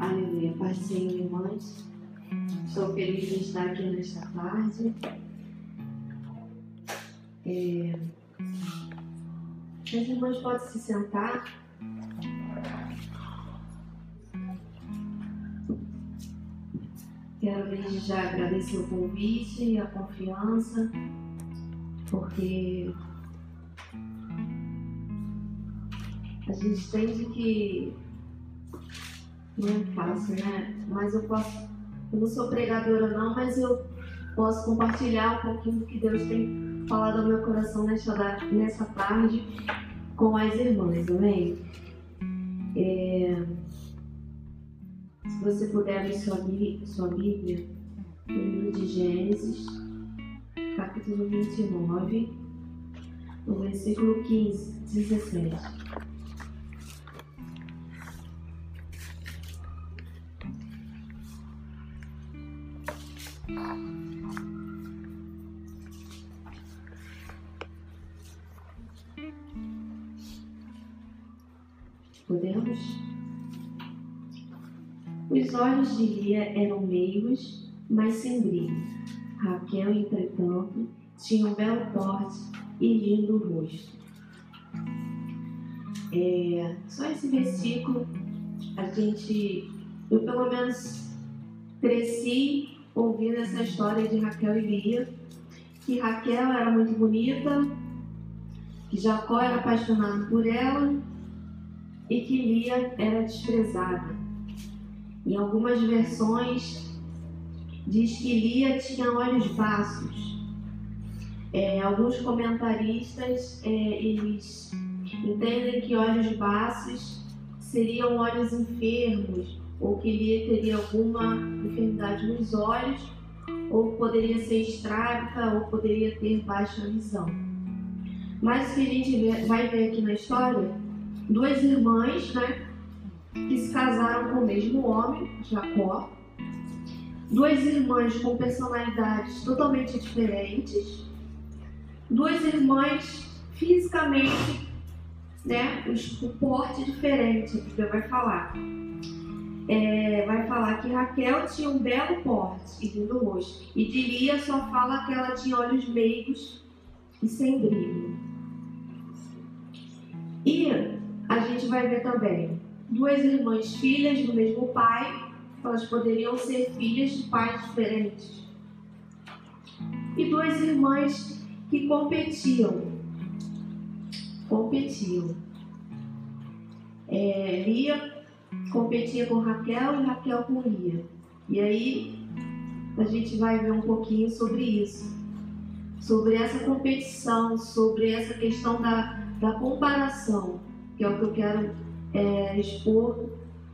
Aleluia. Pai Senhor, irmãs. Estou feliz de estar aqui nesta tarde. É... As irmãs podem se sentar. Quero desde já agradecer o convite e a confiança, porque a gente entende que é fácil, né? Mas eu posso, eu não sou pregadora não, mas eu posso compartilhar um pouquinho do que Deus tem falado ao meu coração nessa, nessa tarde com as irmãs, amém? É, se você puder abrir sua, sua Bíblia, no livro de Gênesis, capítulo 29, no versículo 15, 17. Os olhos de Lia eram meigos, mas sem brilho. Raquel, entretanto, tinha um belo porte e lindo rosto. É, só esse versículo, a gente, eu pelo menos cresci ouvindo essa história de Raquel e Lia, que Raquel era muito bonita, que Jacó era apaixonado por ela e que Lia era desprezada. Em algumas versões diz que Lia tinha olhos baços. É, alguns comentaristas é, eles entendem que olhos baços seriam olhos enfermos ou que Lia teria alguma enfermidade nos olhos ou poderia ser estrábica ou poderia ter baixa visão. Mas o que a gente vai ver aqui na história duas irmãs, né, que se casaram com o mesmo homem, Jacó. Duas irmãs com personalidades totalmente diferentes. Duas irmãs fisicamente, né, o porte diferente, a Bíblia vai falar. É, vai falar que Raquel tinha um belo porte e lindo rosto. E de Lia só fala que ela tinha olhos meigos e sem brilho. E a gente vai ver também duas irmãs filhas do mesmo pai, elas poderiam ser filhas de pais diferentes. E duas irmãs que competiam. Competiam. É, Lia competia com Raquel e Raquel com Lia. E aí a gente vai ver um pouquinho sobre isso. Sobre essa competição, sobre essa questão da, da comparação que é o que eu quero é, expor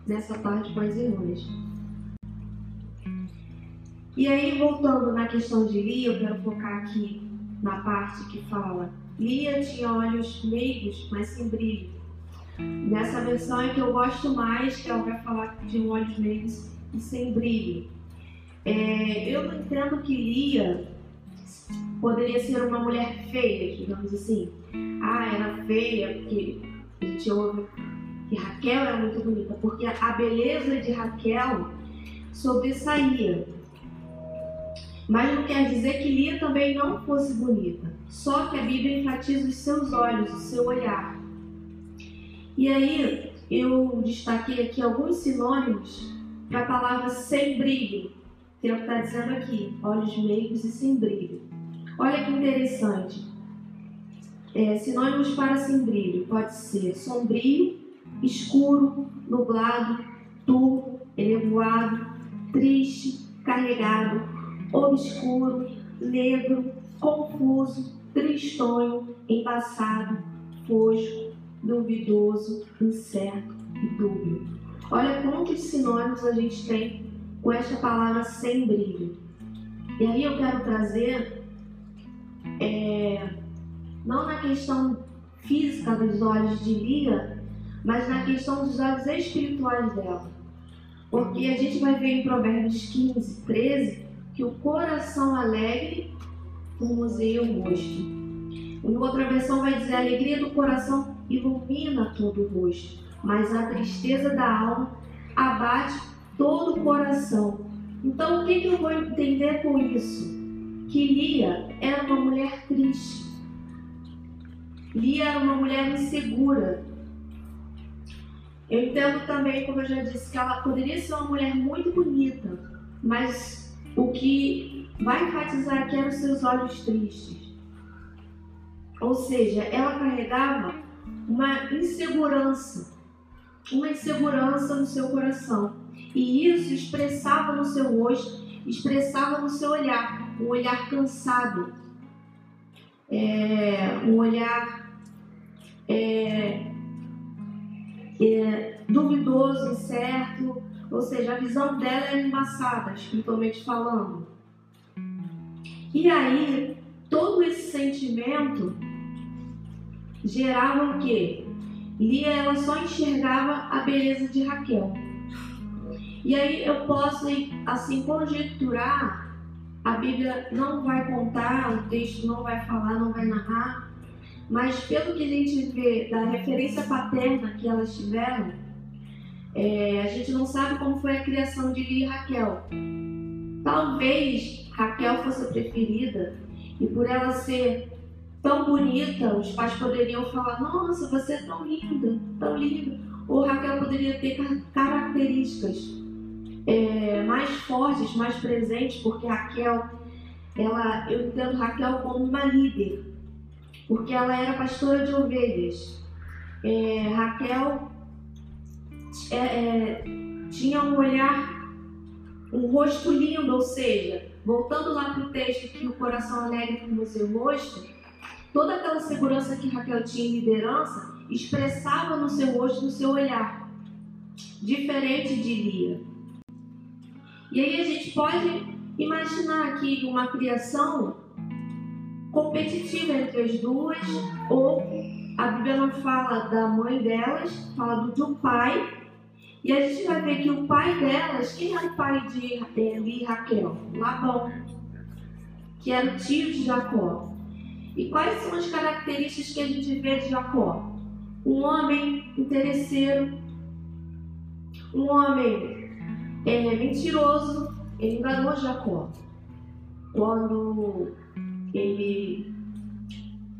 nessa parte com as irmãs. E aí, voltando na questão de Lia, eu quero focar aqui na parte que fala: Lia tinha olhos meigos, mas sem brilho. Nessa versão é que eu gosto mais, que ela vai falar de olhos meigos e sem brilho. É, eu entendo que Lia poderia ser uma mulher feia, digamos assim. Ah, era feia porque a gente que Raquel era muito bonita, porque a beleza de Raquel sobressaía. Mas não quer dizer que Lia também não fosse bonita. Só que a Bíblia enfatiza os seus olhos, o seu olhar. E aí eu destaquei aqui alguns sinônimos para a palavra sem brilho, que é o que está dizendo aqui, olhos meigos e sem brilho. Olha que interessante. É, sinônimos para sem brilho pode ser sombrio, escuro, nublado, turvo, elevoado, triste, carregado, obscuro, negro, confuso, tristonho, embaçado, fosco, duvidoso, incerto e dúbio. Olha quantos sinônimos a gente tem com esta palavra sem brilho. E aí eu quero trazer é, não na questão física dos olhos de Lia, mas na questão dos olhos espirituais dela. Porque a gente vai ver em Provérbios 15, 13, que o coração alegre formoseia o rosto. Em outra versão vai dizer a alegria do coração ilumina todo o rosto, mas a tristeza da alma abate todo o coração. Então, o que, que eu vou entender com isso? Que Lia era uma mulher triste. Lia era uma mulher insegura. Eu entendo também, como eu já disse, que ela poderia ser uma mulher muito bonita, mas o que vai enfatizar aqui eram seus olhos tristes. Ou seja, ela carregava uma insegurança, uma insegurança no seu coração. E isso expressava no seu rosto, expressava no seu olhar, um olhar cansado, é, um olhar é, é, duvidoso, incerto, ou seja, a visão dela era embaçada, espiritualmente falando. E aí, todo esse sentimento gerava o quê? Lia ela só enxergava a beleza de Raquel. E aí eu posso assim conjecturar, a Bíblia não vai contar, o texto não vai falar, não vai narrar, mas pelo que a gente vê da referência paterna que elas tiveram, é, a gente não sabe como foi a criação de Lia e Raquel. Talvez Raquel fosse a preferida e por ela ser tão bonita, os pais poderiam falar: Nossa, você é tão linda, tão linda. Ou Raquel poderia ter características é, mais fortes, mais presentes, porque Raquel, ela, eu entendo Raquel como uma líder, porque ela era pastora de ovelhas. É, Raquel é, é tinha um olhar, um rosto lindo, ou seja, voltando lá para o texto que o coração alegre como o seu rosto, Toda aquela segurança que Raquel tinha em liderança expressava no seu rosto, no seu olhar, diferente de Lia. E aí a gente pode imaginar aqui uma criação competitiva entre as duas, ou a Bíblia não fala da mãe delas, fala de um pai. E a gente vai ver que o pai delas, quem era o pai de Lia e Raquel? Labão, que era o tio de Jacó. E quais são as características que a gente vê de Jacó? Um homem interesseiro, um homem é, mentiroso, ele enganou Jacó. Quando ele,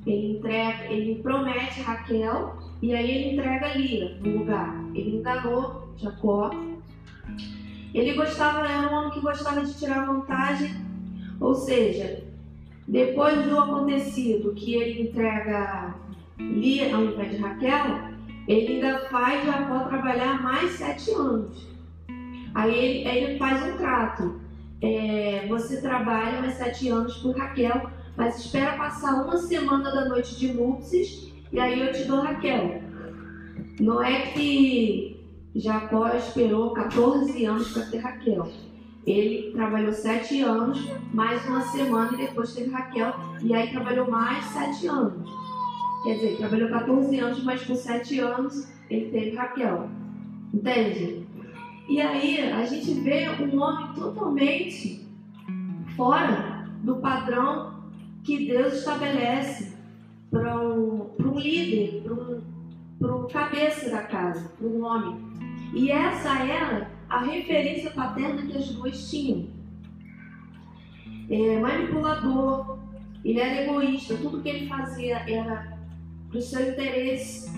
ele, entrega, ele promete Raquel e aí ele entrega Lia no lugar. Ele enganou Jacó. Ele gostava, era um homem que gostava de tirar vantagem, ou seja, depois do acontecido que ele entrega Lia ao invés de Raquel, ele ainda faz Jacó trabalhar mais sete anos. Aí ele, ele faz um trato. É, você trabalha mais sete anos por Raquel, mas espera passar uma semana da noite de núpcias e aí eu te dou Raquel. Não é que Jacó esperou 14 anos para ter Raquel. Ele trabalhou sete anos, mais uma semana e depois teve Raquel, e aí trabalhou mais sete anos. Quer dizer, trabalhou 14 anos, mas com sete anos ele teve Raquel. Entende? E aí a gente vê um homem totalmente fora do padrão que Deus estabelece para um, líder, para um, cabeça da casa, para um homem. E essa era a referência paterna que as duas tinham. É, manipulador, ele era egoísta, tudo que ele fazia era para o seu interesse.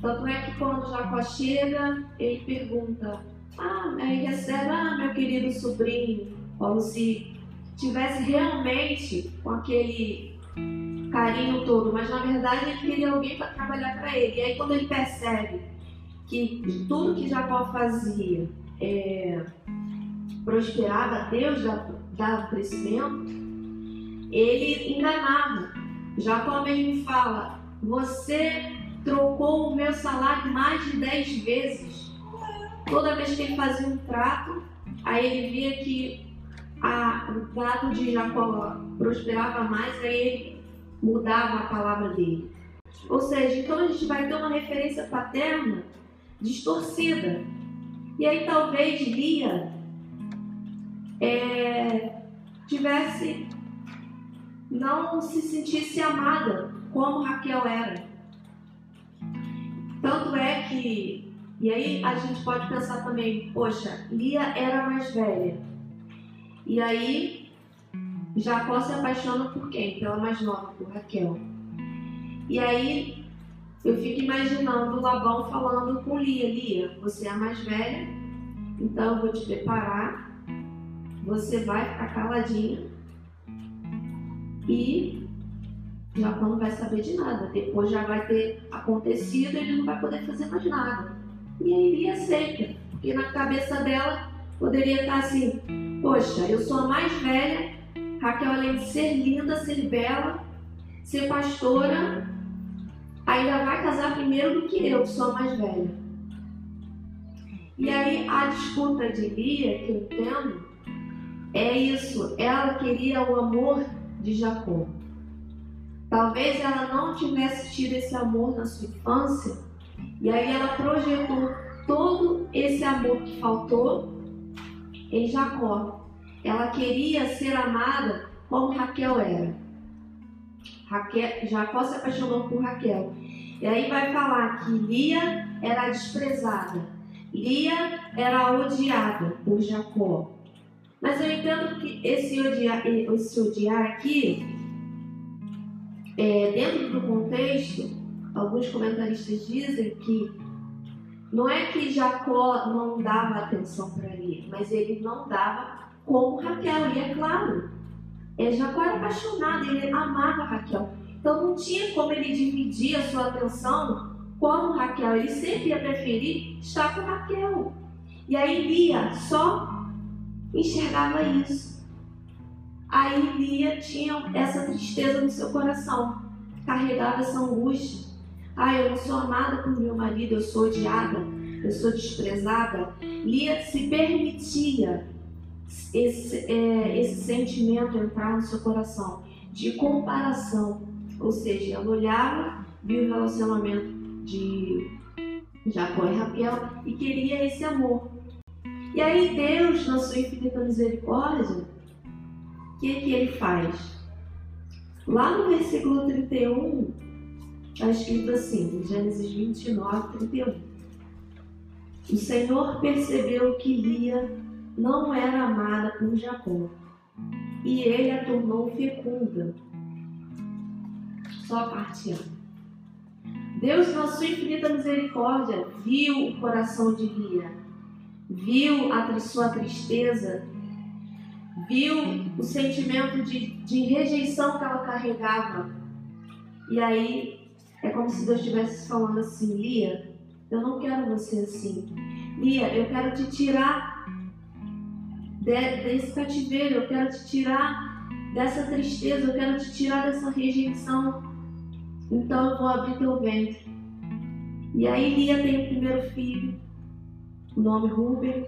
Tanto é que quando Jacó chega, ele pergunta: Ah, aí recebe, ah, meu querido sobrinho, como se tivesse realmente com aquele carinho todo, mas na verdade ele queria alguém para trabalhar para ele. E aí quando ele percebe que tudo que Jacó fazia é, prosperava, Deus dava crescimento, ele enganava. Jacó mesmo fala: Você trocou o meu salário mais de dez vezes. Toda vez que ele fazia um trato, aí ele via que a, o trato de Jacó prosperava mais, aí ele mudava a palavra dele. Ou seja, então a gente vai ter uma referência paterna distorcida. E aí talvez Lia é, tivesse, não se sentisse amada como Raquel era. Tanto é que E aí a gente pode pensar também, poxa, Lia era mais velha. E aí Jacó se apaixona por quem? Pela mais nova, por Raquel. E aí eu fico imaginando Labão falando com Lia, Lia, você é a mais velha, então eu vou te preparar, você vai ficar caladinha e Jacó não vai saber de nada. Depois já vai ter acontecido ele não vai poder fazer mais nada. E aí Lia aceita, porque na cabeça dela poderia estar assim, poxa, eu sou a mais velha, Raquel além de ser linda, ser bela, ser pastora, ainda vai casar primeiro do que eu, que sou a mais velha. E aí a disputa de Lia, que eu entendo, é isso. Ela queria o amor de Jacó. Talvez ela não tivesse tido esse amor na sua infância, e aí ela projetou todo esse amor que faltou em Jacó. Ela queria ser amada como Raquel era. Raquel, Jacó se apaixonou por Raquel. E aí vai falar que Lia era desprezada. Lia era odiada por Jacó. Mas eu entendo que esse odiar, esse odiar aqui, é, dentro do contexto, alguns comentaristas dizem que não é que Jacó não dava atenção para Lia, mas ele não dava como Raquel. E é claro, é, Jacó era apaixonado, ele amava Raquel. Então não tinha como ele dividir a sua atenção com Raquel. Ele sempre ia preferir estar com Raquel. E aí Lia só enxergava isso. Aí Lia tinha essa tristeza no seu coração, carregava essa angústia. Ah, eu não sou amada por meu marido, eu sou odiada, eu sou desprezada. Lia se permitia esse, é, esse sentimento entrar no seu coração de comparação. Ou seja, ela olhava, viu o relacionamento de Jacó e Raquel e queria esse amor. E aí Deus, na sua infinita misericórdia, o que, que ele faz? Lá no versículo 31, está escrito assim, em Gênesis 29, 31. O Senhor percebeu que Lia não era amada por Jacó, e ele a tornou fecunda. Só a parte. Deus, na sua infinita misericórdia, viu o coração de Lia, viu a sua tristeza, viu o sentimento de, de rejeição que ela carregava. E aí é como se Deus estivesse falando assim: Lia, eu não quero você assim. Lia, eu quero te tirar desse cativeiro, eu quero te tirar dessa tristeza, eu quero te tirar dessa rejeição. Então eu vou abrir teu ventre. E aí Lia tem o primeiro filho, o nome Ruben,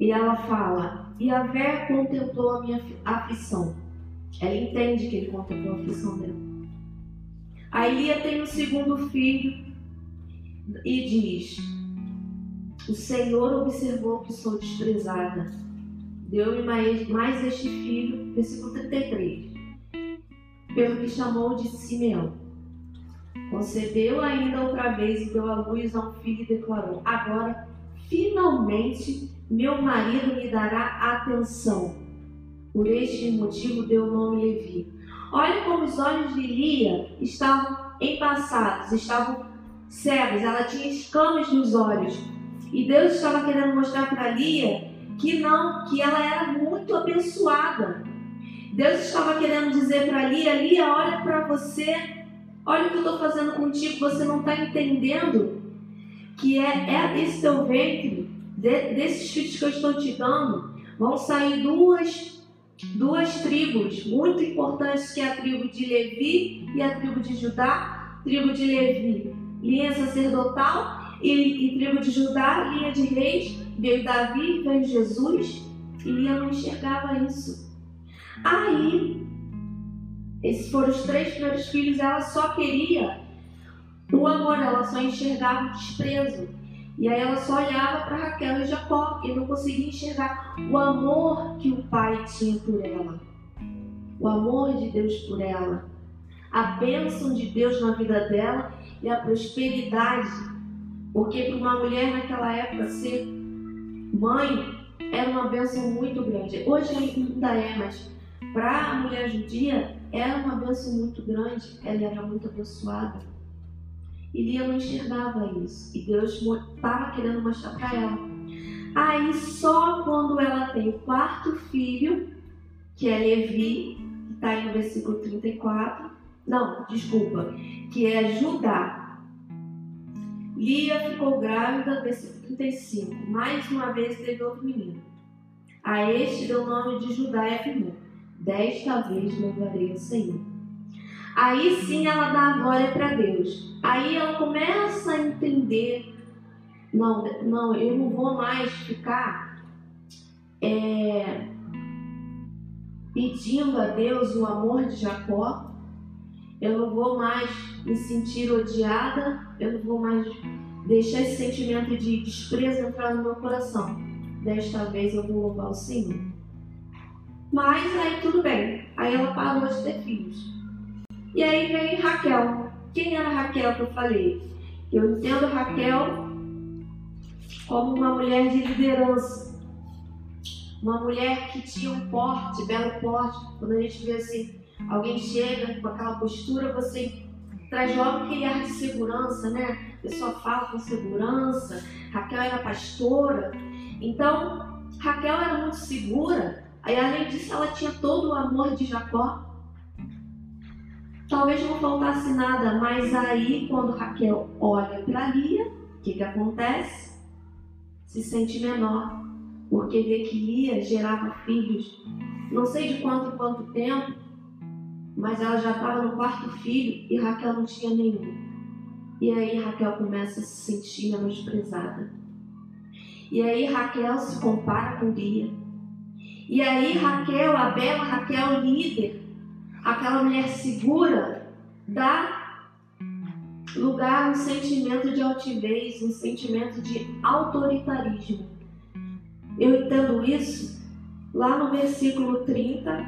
e ela fala: E a Vé contemplou a minha aflição. Ela entende que ele contemplou a aflição dela. Aí Lia tem o segundo filho e diz: o Senhor observou que sou desprezada. Deu-me mais, mais este filho, versículo 33, pelo que chamou de Simeão. Concebeu ainda outra vez e deu à luz a um filho e declarou: Agora, finalmente, meu marido me dará atenção. Por este motivo deu o nome Levi. Olha como os olhos de Lia estavam embaçados, estavam cegos, ela tinha escamas nos olhos. E Deus estava querendo mostrar para Lia que não, que ela era muito abençoada. Deus estava querendo dizer para Lia, Lia, olha para você, olha o que eu estou fazendo contigo, você não está entendendo que é, é desse teu ventre, de, desses filhos que eu estou te dando, vão sair duas, duas tribos muito importantes, que é a tribo de Levi e a tribo de Judá. Tribo de Levi, linha sacerdotal, e, e tribo de Judá, linha de reis, veio Davi, veio Jesus, e Lia não enxergava isso. Aí, esses foram os três primeiros filhos, ela só queria o amor, ela só enxergava o desprezo. E aí ela só olhava para Raquel e Jacó e não conseguia enxergar o amor que o pai tinha por ela. O amor de Deus por ela. A bênção de Deus na vida dela e a prosperidade Porque para uma mulher naquela época ser mãe era uma bênção muito grande. Hoje ainda é, mas para a mulher judia era uma bênção muito grande. Ela era muito abençoada. E Lia não enxergava isso. E Deus estava querendo mostrar para ela. Aí só quando ela tem o quarto filho, que é Levi, que está aí no versículo 34, não, desculpa, que é Judá. Lia ficou grávida, versículo 35. Mais uma vez teve outro menino. A este deu o nome de Judá e afirmou: Desta vez louvarei o Senhor. Aí sim ela dá a glória para Deus. Aí ela começa a entender: não, não, eu não vou mais ficar é, pedindo a Deus o amor de Jacó. Eu não vou mais me sentir odiada. Eu não vou mais deixar esse sentimento de desprezo entrar no meu coração. Desta vez eu vou louvar o Senhor. Mas aí tudo bem. Aí ela parou de ter filhos. E aí vem Raquel. Quem era Raquel que eu falei? Eu entendo Raquel como uma mulher de liderança. Uma mulher que tinha um porte, belo porte. Quando a gente vê assim, alguém chega com aquela postura, você traz logo aquele ar de segurança, né? A pessoa fala com segurança. Raquel era pastora. Então, Raquel era muito segura. Aí, além disso, ela tinha todo o amor de Jacó. Talvez não faltasse nada, mas aí, quando Raquel olha para Lia, o que, que acontece? Se sente menor, porque vê que Lia gerava filhos, não sei de quanto em quanto tempo, mas ela já estava no quarto filho e Raquel não tinha nenhum. E aí Raquel começa a se sentir menosprezada. E aí Raquel se compara com Lia. E aí Raquel, a bela Raquel, líder, aquela mulher segura, dá lugar a um sentimento de altivez, um sentimento de autoritarismo. Eu entendo isso lá no versículo 30,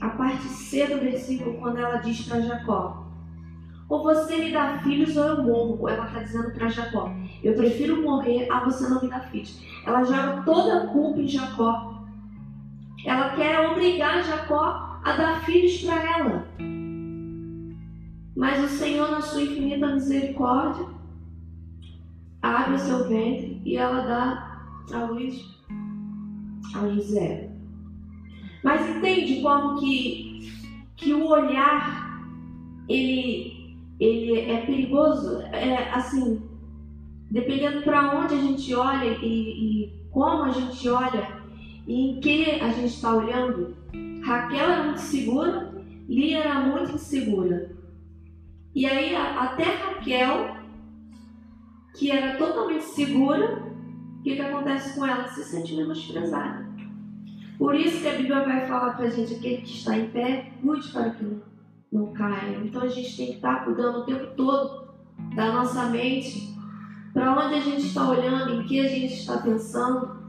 a parte C do versículo, quando ela diz para Jacó: Ou você me dá filhos ou eu morro. Ela está dizendo para Jacó: Eu prefiro morrer a você não me dar filhos. Ela joga toda a culpa em Jacó. Ela quer obrigar Jacó a dar filhos para ela. Mas o Senhor, na sua infinita misericórdia, abre o seu ventre e ela dá a luz a José. Mas entende como que, que o olhar ele, ele é perigoso? É assim, dependendo para onde a gente olha e, e como a gente olha e em que a gente está olhando. Raquel era muito segura, Lia era muito insegura. E aí até Raquel, que era totalmente segura, o que, que acontece com ela? Se sente menosprezada. Por isso que a Bíblia vai falar para a gente, aquele que está em pé, cuide para que não, não caia. Então a gente tem que estar cuidando o tempo todo da nossa mente, para onde a gente está olhando, em que a gente está pensando.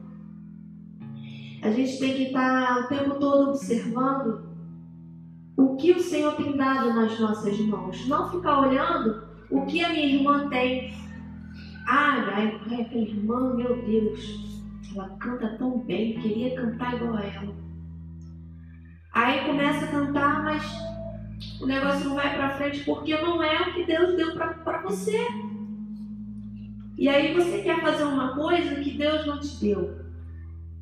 A gente tem que estar o tempo todo observando o que o Senhor tem dado nas nossas mãos. Não ficar olhando o que a minha irmã tem. Ai, ai, aquela irmã, meu Deus, ela canta tão bem, queria cantar igual a ela. Aí começa a cantar, mas o negócio não vai para frente porque não é o que Deus deu para você. E aí você quer fazer uma coisa que Deus não te deu,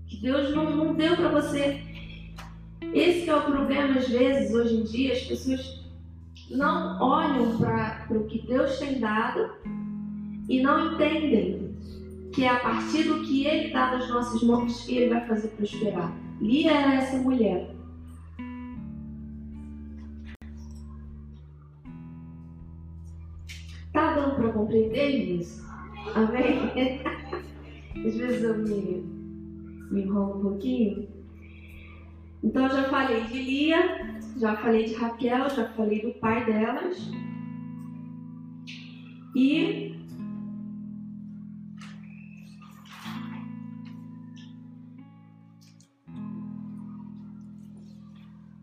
que Deus não, não deu para você. Esse é o problema, às vezes, hoje em dia, as pessoas não olham para o que Deus tem dado e não entendem que é a partir do que Ele dá nas nossas mãos que Ele vai fazer prosperar. Lia era essa mulher. Tá dando para compreender isso? Amém? Às vezes eu me, me enrolo um pouquinho. Então já falei de Lia, já falei de Raquel, já falei do pai delas. E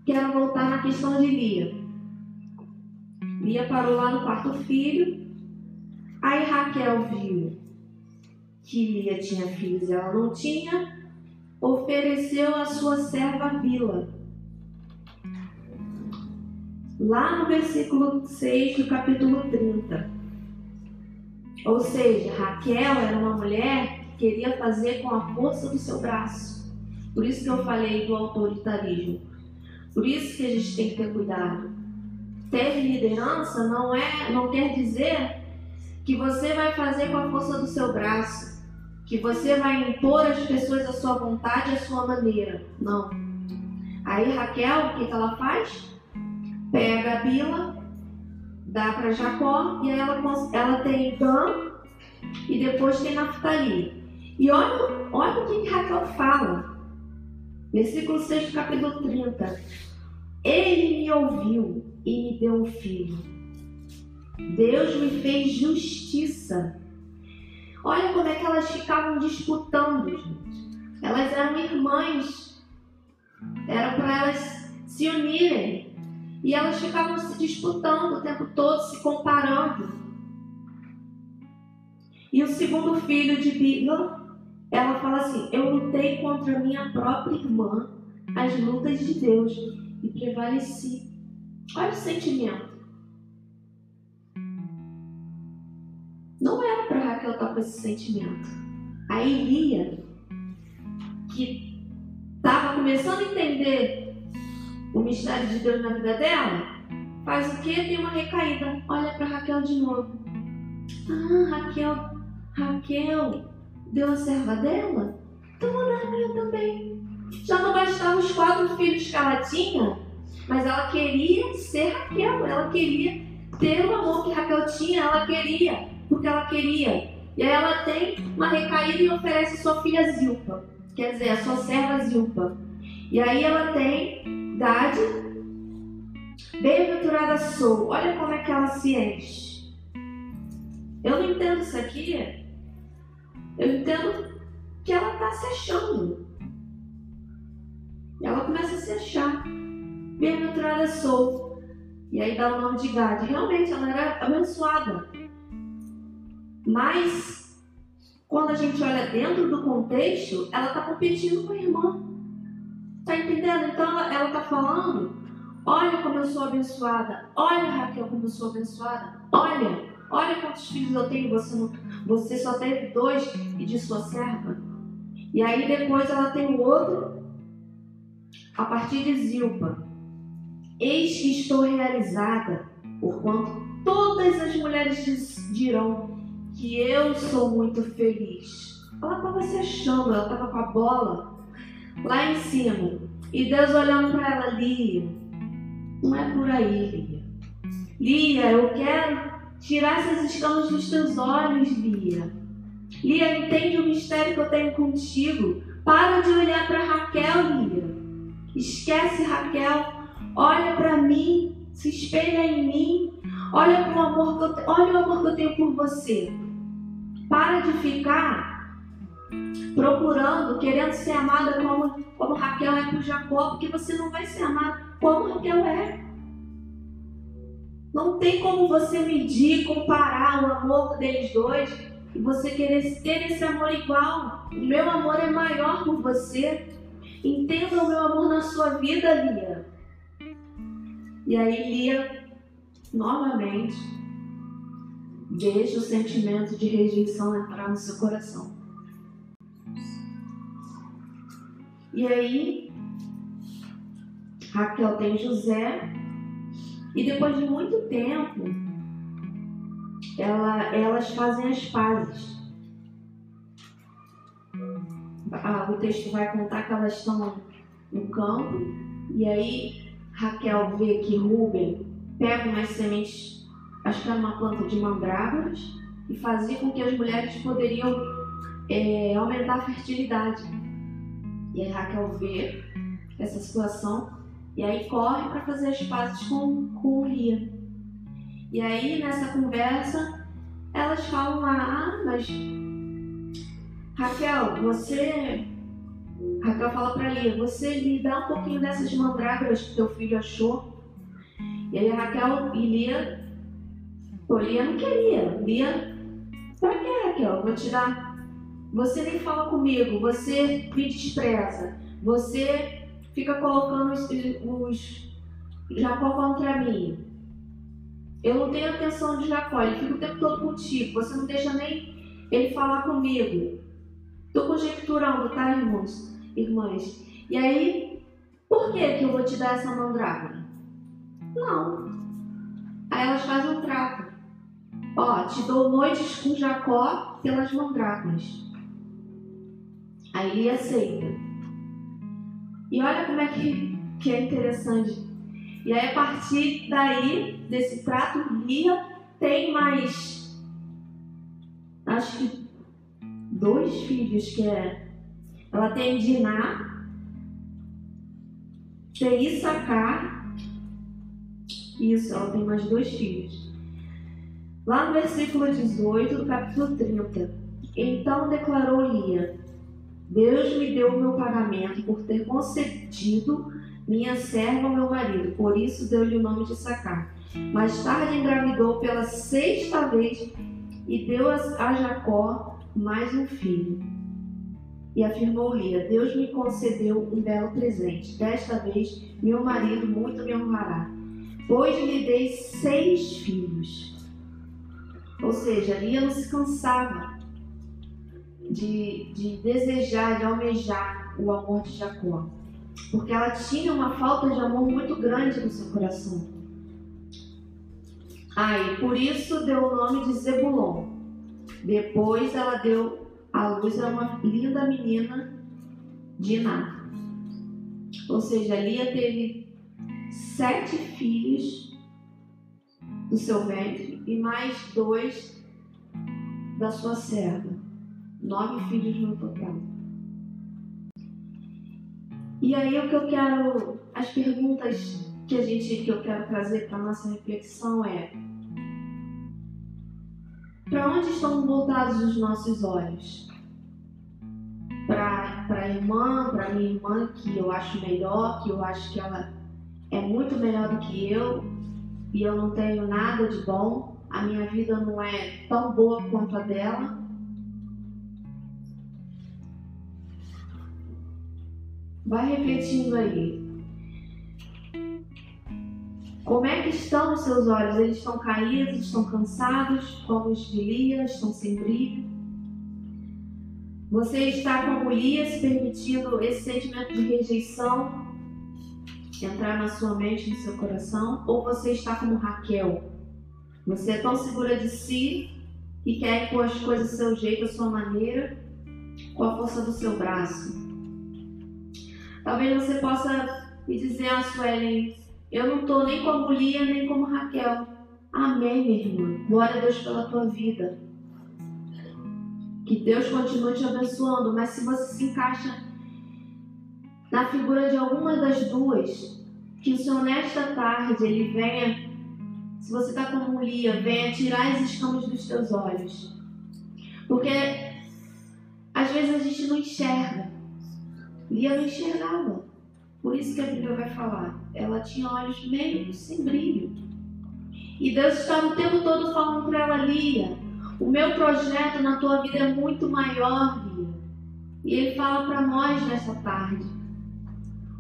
quero voltar na questão de Lia. Lia parou lá no quarto filho. Aí Raquel viu que Lia tinha filhos e ela não tinha, ofereceu a sua serva Bila. Lá no versículo 6 do capítulo 30. Ou seja, Raquel era uma mulher que queria fazer com a força do seu braço. Por isso que eu falei do autoritarismo. Por isso que a gente tem que ter cuidado. Ter liderança não é, não quer dizer que você vai fazer com a força do seu braço, que você vai impor às pessoas a sua vontade, a sua maneira. Não. Aí Raquel, o que, ela faz? Pega a Bila, dá para Jacó e aí ela, ela tem Dan e depois tem Naftali. E olha, olha o que, que Raquel fala. Versículo 6 do capítulo 30. Ele me ouviu e me deu um filho. Deus me fez justiça. Olha como é que elas ficavam disputando, gente. Elas eram irmãs. Era para elas se unirem. E elas ficavam se disputando o tempo todo, se comparando. E o segundo filho de Bila, ela fala assim: Eu lutei contra minha própria irmã, as lutas de Deus, e prevaleci. Olha o sentimento. Para Raquel estar com esse sentimento. Aí Lia, que estava começando a entender o mistério de Deus na vida dela, faz o que? Tem uma recaída. Olha para Raquel de novo. Ah, Raquel, Raquel deu a serva dela? Então vou dar a minha também. Já não bastavam os quatro filhos que ela tinha, mas ela queria ser Raquel, ela queria ter o amor que Raquel tinha, ela queria, porque ela queria. E aí ela tem uma recaída e oferece sua filha Zilpa, quer dizer, a sua serva Zilpa. E aí ela tem Dade, bem-aventurada sou, olha como é que ela se enche. Eu não entendo isso aqui, eu entendo que ela está se achando. Ela começa a se achar bem-aventurada sou. E aí dá o nome de Gade. Realmente ela era abençoada. Mas, quando a gente olha dentro do contexto, ela está competindo com a irmã. Tá entendendo? Então ela está falando: olha como eu sou abençoada. Olha, Raquel, como eu sou abençoada. Olha, olha quantos filhos eu tenho. Você, não, você só teve dois e de sua serva. E aí depois ela tem o outro a partir de Zilpa. Eis que estou realizada, porquanto todas as mulheres dirão que eu sou muito feliz. Ela estava se achando, ela estava com a bola lá em cima. E Deus olhando para ela, Lia, não é por aí, Lia. Lia, eu quero tirar essas escamas dos teus olhos, Lia. Lia, entende o mistério que eu tenho contigo. Para de olhar para Raquel, Lia. Esquece Raquel olha para mim, se espelha em mim, olha para o amor que eu, olha o amor que eu tenho por você. Para de ficar procurando, querendo ser amada como, como Raquel é por Jacó, porque você não vai ser amada como Raquel é. Não tem como você medir, comparar o amor deles dois e você querer ter esse amor igual. O meu amor é maior por você. Entenda o meu amor na sua vida, Lia. E aí Lia, novamente, deixa o sentimento de rejeição entrar no seu coração. E aí, Raquel tem José, e depois de muito tempo, ela, elas fazem as pazes. Ah, o texto vai contar que elas estão no campo, e aí Raquel vê que Rubem pega umas sementes, acho que era uma planta de mandrágoras, e fazia com que as mulheres poderiam é, aumentar a fertilidade. E aí Raquel vê essa situação e aí corre para fazer as pazes com, com Lia. E aí nessa conversa elas falam ah, mas Raquel, você Raquel fala para Lia: Você me dá um pouquinho dessas mandrágoras que teu filho achou. E aí Raquel e Lia, pô, Lia não queria. Lia Raquel, eu vou te dar. Você nem fala comigo, você me despreza, você fica colocando os, os Jacó contra mim. Eu não tenho atenção de Jacó, ele fica o tempo todo contigo, você não deixa nem ele falar comigo. Estou conjecturando, tá, irmãos? Irmãs. E aí, por que, que eu vou te dar essa mandrágora? Não. Aí elas fazem um trato. Te dou noites com Jacó pelas mandrágoras. Aí ele aceita. E olha como é que, que é interessante. E aí, a partir daí, desse trato, Lia tem mais, acho que dois filhos, que é, ela tem Diná, tem Issacar, isso, ela tem mais dois filhos. Lá no versículo 18 do capítulo 30, então declarou Lia, Deus me deu o meu pagamento por ter concedido minha serva ao meu marido, por isso deu-lhe o nome de Sacar. Mais tarde engravidou pela sexta vez e deu a Jacó mais um filho. E afirmou Lia: Deus me concedeu um belo presente. Desta vez, meu marido muito me honrará, pois lhe dei seis filhos. Ou seja, Lia não se cansava de, de desejar, de almejar o amor de Jacó, porque ela tinha uma falta de amor muito grande no seu coração. Aí, por isso deu o nome de Zebulon. Depois ela deu a luz a uma linda menina, Diná. Ou seja, Lia teve sete filhos do seu ventre e mais dois da sua serva. Nove filhos no total. E aí o que eu quero, as perguntas que a gente que eu quero trazer para nossa reflexão é para onde estão voltados os nossos olhos? Para a irmã, para minha irmã que eu acho melhor, que eu acho que ela é muito melhor do que eu e eu não tenho nada de bom, a minha vida não é tão boa quanto a dela. Vai refletindo aí. Como é que estão os seus olhos? Eles estão caídos, estão cansados, como os de Lia, estão sem brilho? Você está como Lia, se permitindo esse sentimento de rejeição entrar na sua mente, no seu coração? Ou você está como Raquel? Você é tão segura de si e quer pôr as coisas do seu jeito, da sua maneira, com a força do seu braço. Talvez você possa me dizer, ah, Suelen, eu não estou nem como Lia, nem como Raquel. Amém, minha irmã. Glória a Deus pela tua vida. Que Deus continue te abençoando. Mas se você se encaixa na figura de alguma das duas, que o Senhor nesta tarde ele venha, se você está como Lia, venha tirar as escamas dos teus olhos. Porque às vezes a gente não enxerga. Lia não enxergava. Por isso que a Bíblia vai falar. Ela tinha olhos meio sem brilho. E Deus estava o tempo todo falando para ela, Lia, o meu projeto na tua vida é muito maior, Lia. E Ele fala para nós nessa tarde.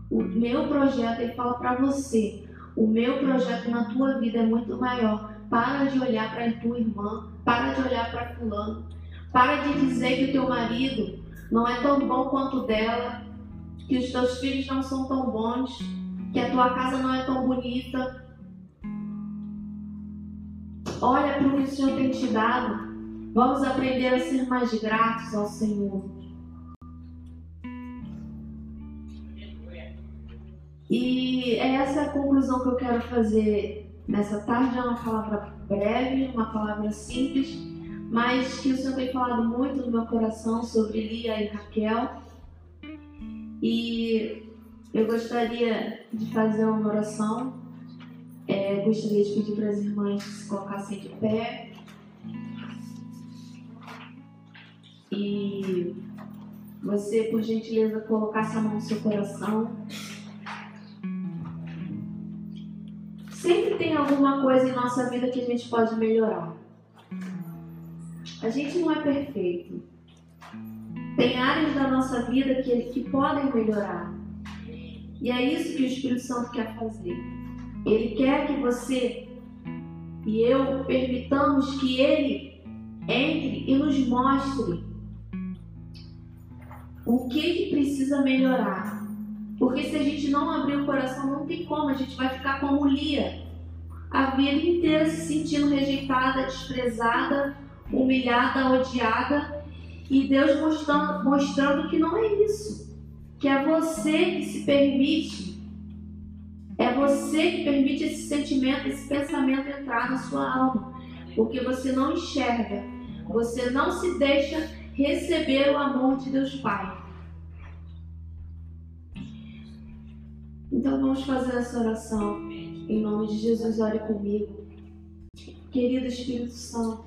O meu projeto, Ele fala para você. O meu projeto na tua vida é muito maior. Para de olhar para a tua irmã. Para de olhar para fulano. Para de dizer que o teu marido não é tão bom quanto dela que os teus filhos não são tão bons, que a tua casa não é tão bonita. Olha para o que o Senhor tem te dado. Vamos aprender a ser mais gratos ao Senhor. E é essa a conclusão que eu quero fazer nessa tarde. É uma palavra breve, uma palavra simples, mas que o Senhor tem falado muito no meu coração sobre Lia e Raquel. E eu gostaria de fazer uma oração. É, gostaria de pedir para as irmãs se colocassem de pé. E você, por gentileza, colocasse a mão no seu coração. Tem alguma coisa em nossa vida que a gente pode melhorar. A gente não é perfeito. Tem áreas da nossa vida que, que podem melhorar. E é isso que o Espírito Santo quer fazer. Ele quer que você e eu permitamos que Ele entre e nos mostre o que, que precisa melhorar. Porque se a gente não abrir o coração, não tem como, a gente vai ficar como Lia, a vida inteira se sentindo rejeitada, desprezada, humilhada, odiada, e Deus mostrando, mostrando que não é isso, que é você que se permite, é você que permite esse sentimento, esse pensamento entrar na sua alma, porque você não enxerga, você não se deixa receber o amor de Deus Pai. Então vamos fazer essa oração. Em nome de Jesus, ore comigo. Querido Espírito Santo,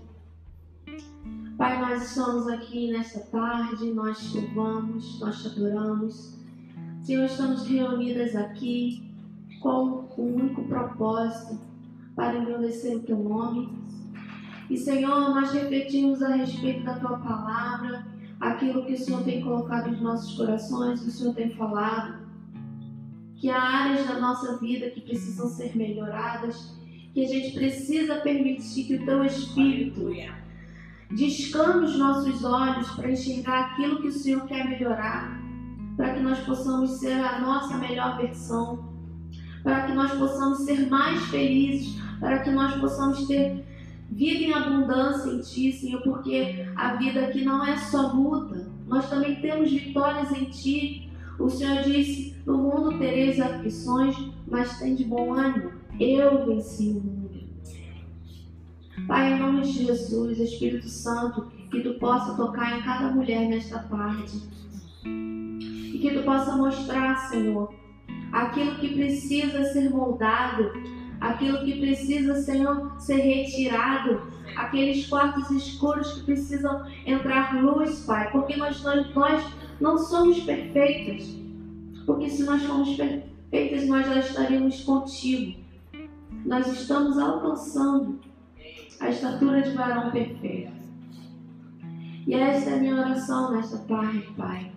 Pai, nós estamos aqui nesta tarde, nós te louvamos, nós te adoramos. Senhor, estamos reunidas aqui com um único propósito para engrandecer o teu nome. E Senhor, nós refletimos a respeito da tua palavra, aquilo que o Senhor tem colocado nos nossos corações, que o Senhor tem falado que há áreas da nossa vida que precisam ser melhoradas, que a gente precisa permitir que o teu Espírito descame os nossos olhos para enxergar aquilo que o Senhor quer melhorar, para que nós possamos ser a nossa melhor versão, para que nós possamos ser mais felizes, para que nós possamos ter vida em abundância em Ti, Senhor, porque a vida aqui não é só luta, nós também temos vitórias em Ti. O Senhor disse: No mundo tereis aflições, mas tem de bom ânimo. Eu venci o mundo. Pai, em nome de Jesus, Espírito Santo, que tu possa tocar em cada mulher nesta tarde. E que tu possa mostrar, Senhor, aquilo que precisa ser moldado, aquilo que precisa, Senhor, ser retirado, aqueles quartos escuros que precisam entrar luz, Pai, porque nós, nós, nós não somos perfeitas, porque se nós formos perfeitas, nós já estaríamos contigo. Nós estamos alcançando a estatura de varão perfeito. E essa é a minha oração nesta tarde, Pai.